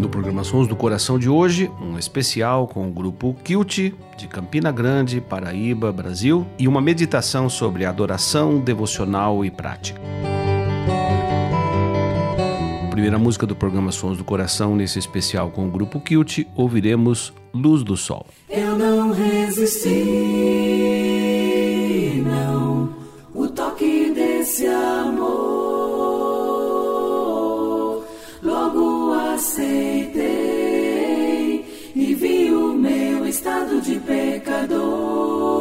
No programa Sons do Coração de hoje, um especial com o grupo Kilt de Campina Grande, Paraíba, Brasil, e uma meditação sobre adoração devocional e prática. Primeira música do programa Sons do Coração, nesse especial com o grupo Kilt, ouviremos Luz do Sol. Eu não resisti, estado de pecador.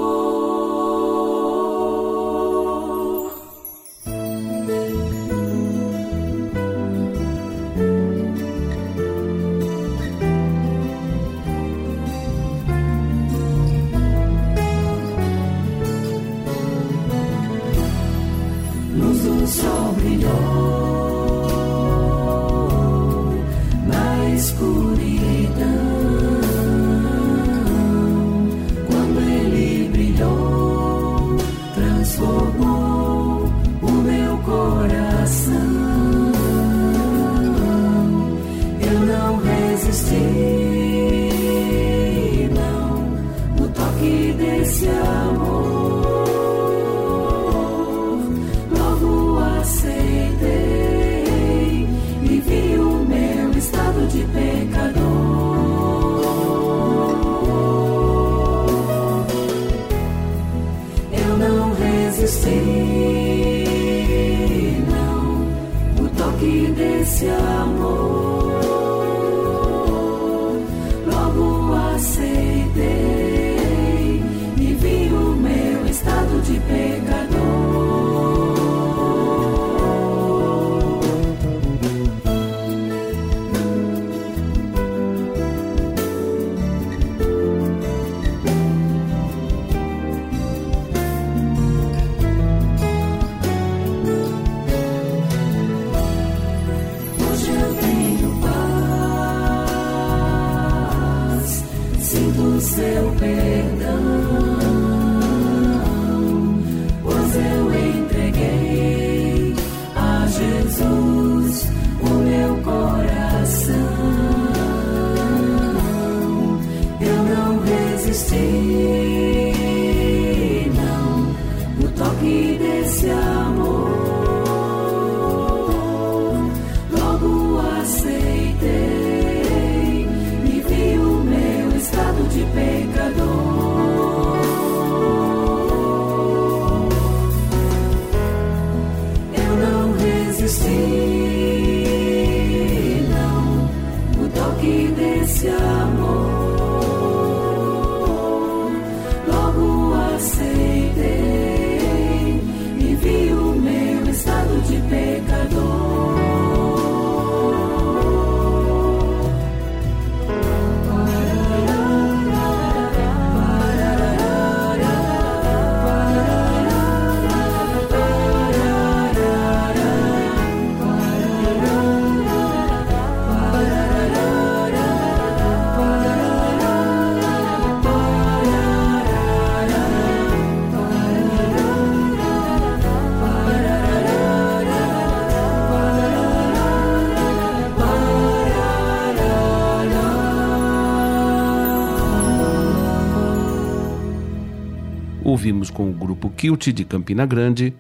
Ouvimos com o grupo Kilt de Campina Grande,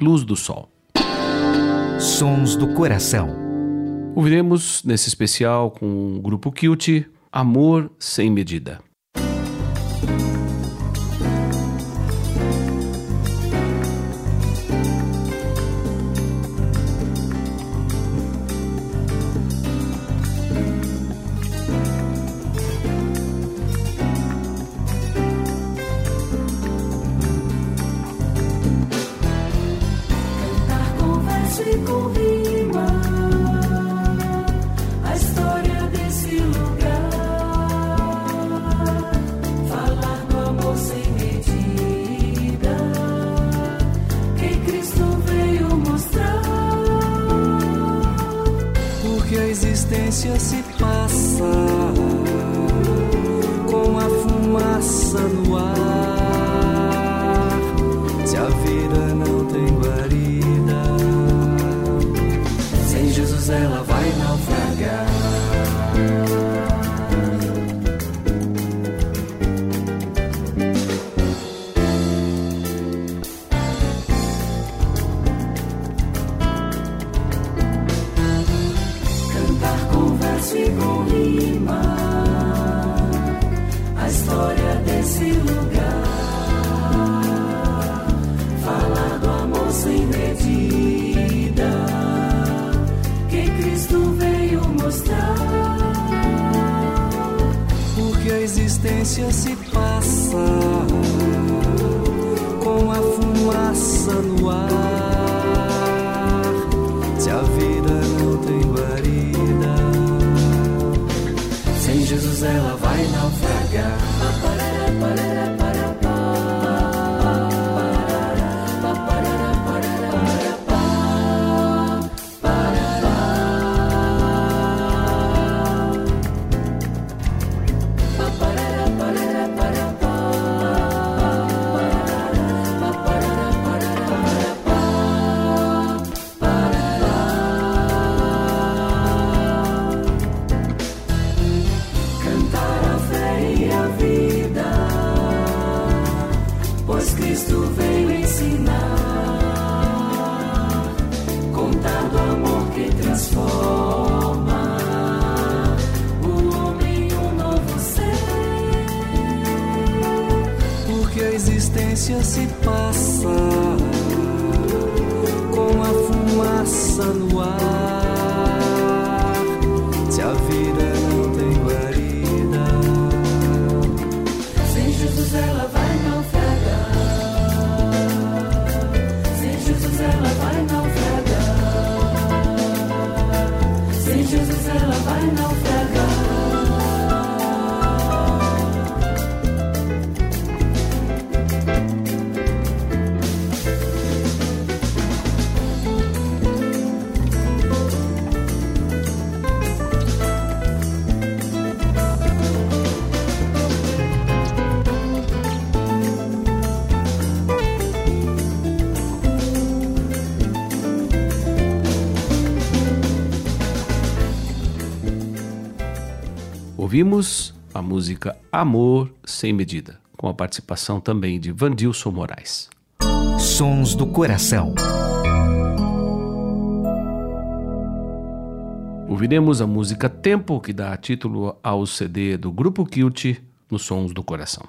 Luz do Sol. Sons do Coração. Ouviremos nesse especial com o grupo Kilt, Amor Sem Medida. Musical existência se passa com a fumaça no ar. Se a vida não tem guarida, sem Jesus ela Ouvimos a música Amor Sem Medida, com a participação também de Vandilson Moraes. Sons do Coração. Ouviremos a música Tempo, que dá título ao CD do Grupo Kilt, nos Sons do Coração.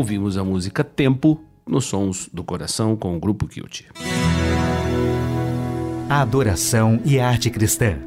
Ouvimos a música Tempo nos Sons do Coração com o grupo Kilt. Adoração e arte cristã.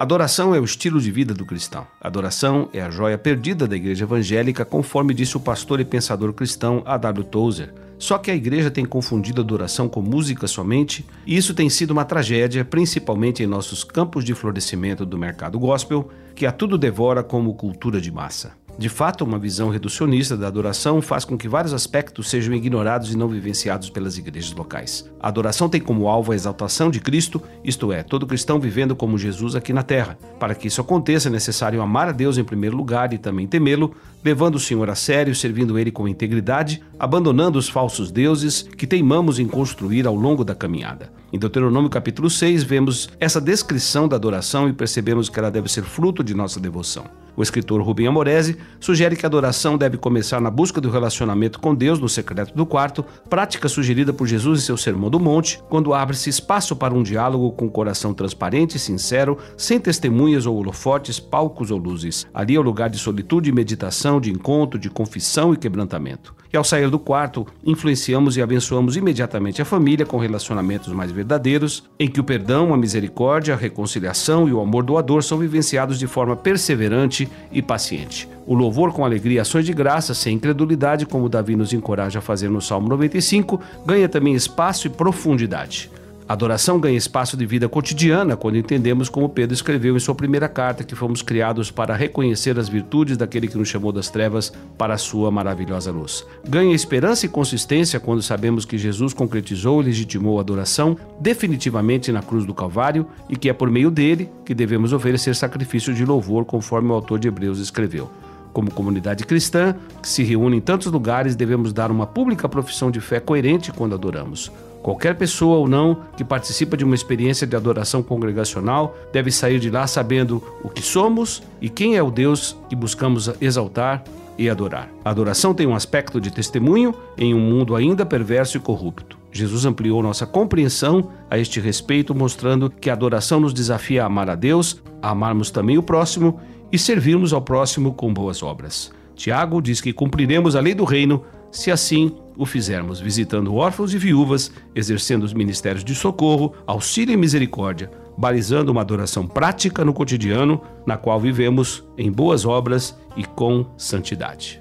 Adoração é o estilo de vida do cristão. Adoração é a joia perdida da igreja evangélica, conforme disse o pastor e pensador cristão A.W. Tozer. Só que a igreja tem confundido adoração com música somente, e isso tem sido uma tragédia, principalmente em nossos campos de florescimento do mercado gospel, que a tudo devora como cultura de massa. De fato, uma visão reducionista da adoração faz com que vários aspectos sejam ignorados e não vivenciados pelas igrejas locais. A adoração tem como alvo a exaltação de Cristo, isto é, todo cristão vivendo como Jesus aqui na terra. Para que isso aconteça, é necessário amar a Deus em primeiro lugar e também temê-lo, levando o Senhor a sério, servindo ele com integridade, abandonando os falsos deuses que teimamos em construir ao longo da caminhada. Em Deuteronômio capítulo 6, vemos essa descrição da adoração e percebemos que ela deve ser fruto de nossa devoção. O escritor Rubem Amorese sugere que a adoração deve começar na busca do relacionamento com Deus no secreto do quarto, prática sugerida por Jesus em seu Sermão do Monte, quando abre-se espaço para um diálogo com o coração transparente e sincero, sem testemunhas ou holofotes, palcos ou luzes. Ali é o lugar de solitude e meditação, de encontro, de confissão e quebrantamento. E ao sair do quarto, influenciamos e abençoamos imediatamente a família com relacionamentos mais verdadeiros, em que o perdão, a misericórdia, a reconciliação e o amor doador são vivenciados de forma perseverante e paciente. O louvor com alegria ações de graça, sem incredulidade, como Davi nos encoraja a fazer no Salmo 95, ganha também espaço e profundidade. A adoração ganha espaço de vida cotidiana quando entendemos como Pedro escreveu em sua primeira carta que fomos criados para reconhecer as virtudes daquele que nos chamou das trevas para a sua maravilhosa luz. Ganha esperança e consistência quando sabemos que Jesus concretizou e legitimou a adoração definitivamente na cruz do Calvário e que é por meio dele que devemos oferecer sacrifício de louvor, conforme o autor de Hebreus escreveu. Como comunidade cristã, que se reúne em tantos lugares, devemos dar uma pública profissão de fé coerente quando adoramos. Qualquer pessoa ou não que participa de uma experiência de adoração congregacional deve sair de lá sabendo o que somos e quem é o Deus que buscamos exaltar e adorar. A adoração tem um aspecto de testemunho em um mundo ainda perverso e corrupto. Jesus ampliou nossa compreensão a este respeito, mostrando que a adoração nos desafia a amar a Deus, a amarmos também o próximo e servirmos ao próximo com boas obras. Tiago diz que cumpriremos a lei do reino se assim o fizermos, visitando órfãos e viúvas, exercendo os ministérios de socorro, auxílio e misericórdia, balizando uma adoração prática no cotidiano, na qual vivemos em boas obras e com santidade.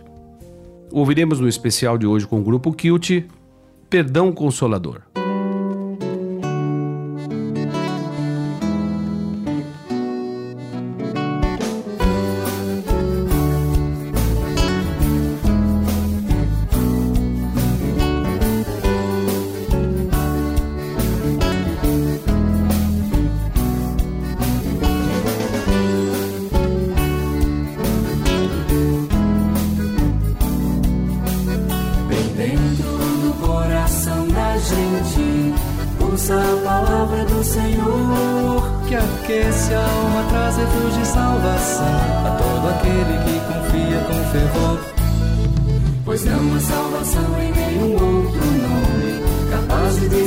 Ouviremos no especial de hoje com o grupo Kilt, Perdão Consolador.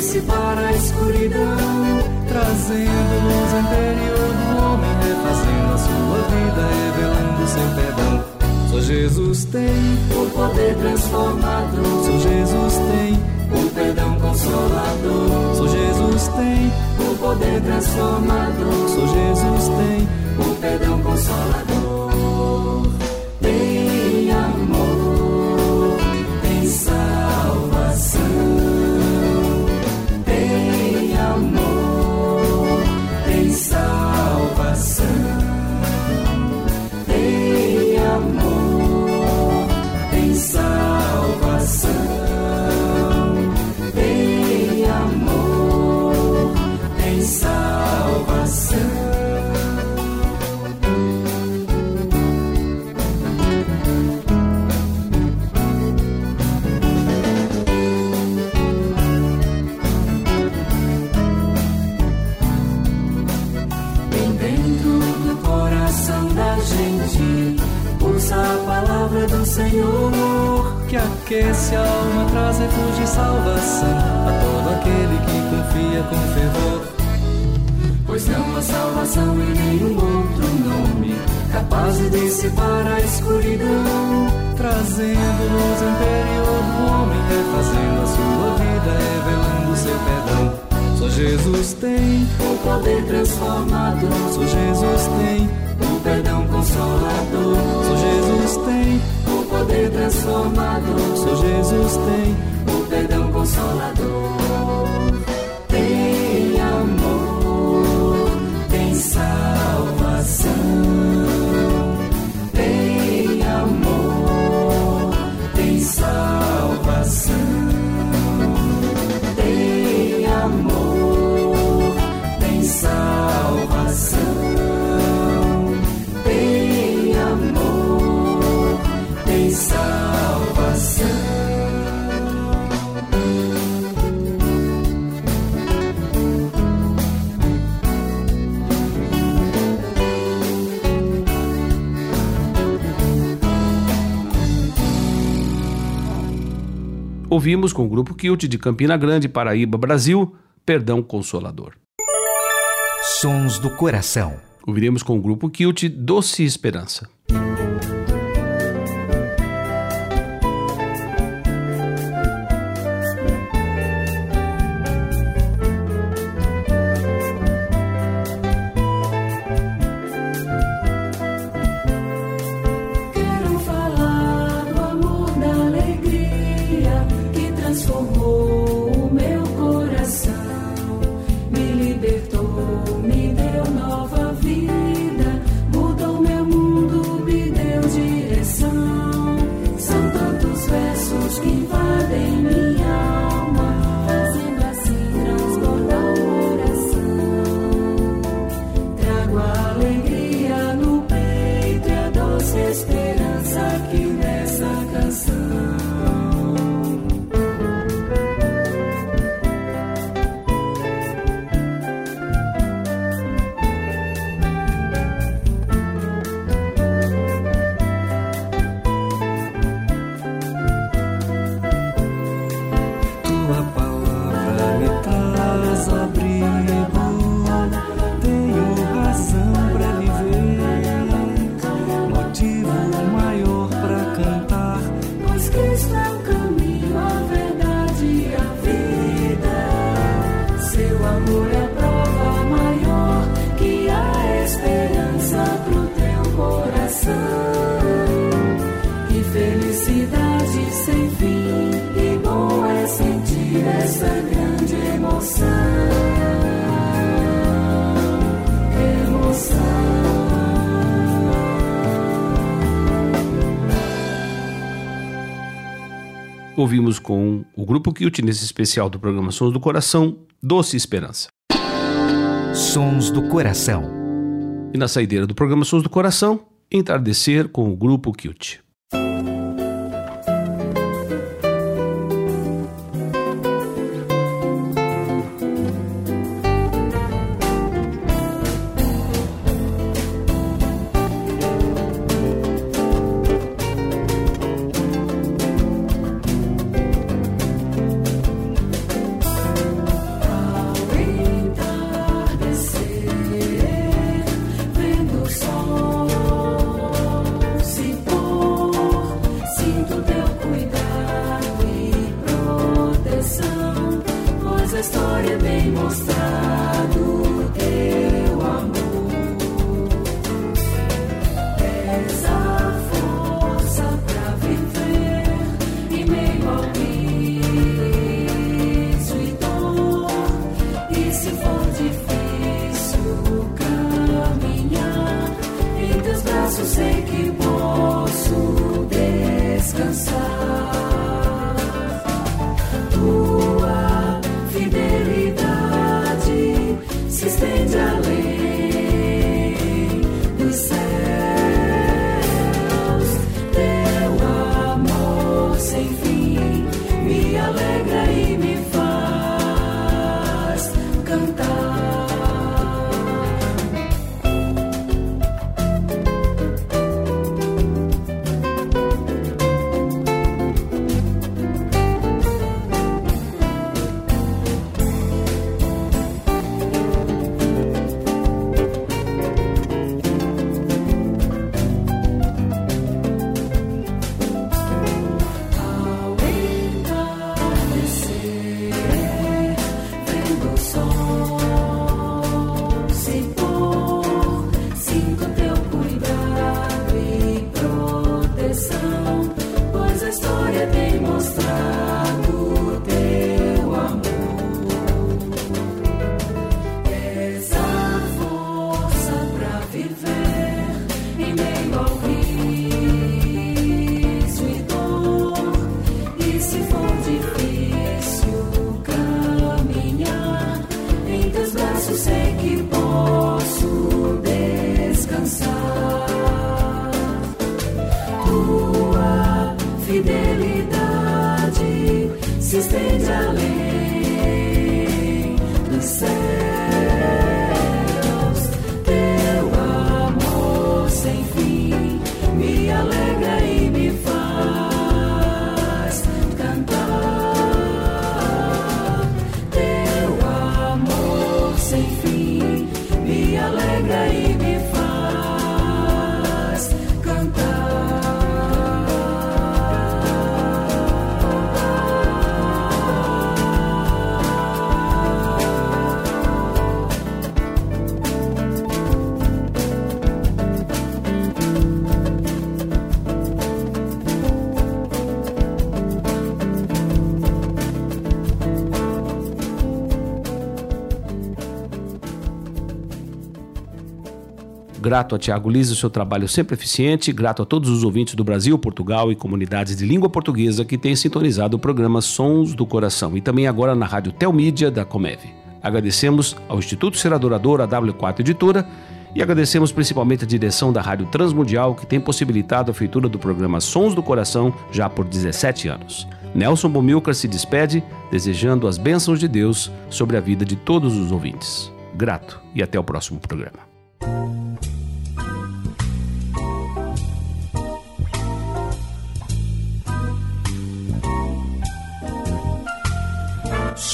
De dissipar a escuridão, trazendo luz interior do homem, refazendo a sua vida, revelando seu perdão. Só Jesus tem o poder transformador. Só Jesus tem o perdão consolador. Só Jesus tem o poder transformador. Só Jesus tem o perdão consolador. Trazendo luz interior do homem, refazendo a sua vida, revelando seu perdão. Só Jesus tem o poder transformador. Só Jesus tem o perdão consolador. Só Jesus tem o poder transformador. Só Jesus tem Ouvimos com o grupo Kilt de Campina Grande, Paraíba, Brasil, Perdão Consolador. Sons do Coração. Ouviremos com o grupo Kilt Doce Esperança. sun. Ouvimos com o grupo Kilt nesse especial do programa Sons do Coração, Doce Esperança. Sons do Coração. E na saideira do programa Sons do Coração, entardecer com o grupo Kilt. Grato a Tiago Liza, seu trabalho sempre eficiente. Grato a todos os ouvintes do Brasil, Portugal e comunidades de língua portuguesa que têm sintonizado o programa Sons do Coração e também agora na Rádio Telmídia da Comeve. Agradecemos ao Instituto Ser Adorador, a W4 Editora, e agradecemos principalmente a direção da Rádio Transmundial que tem possibilitado a feitura do programa Sons do Coração já por 17 anos. Nelson Bomilcar se despede, desejando as bênçãos de Deus sobre a vida de todos os ouvintes. Grato e até o próximo programa.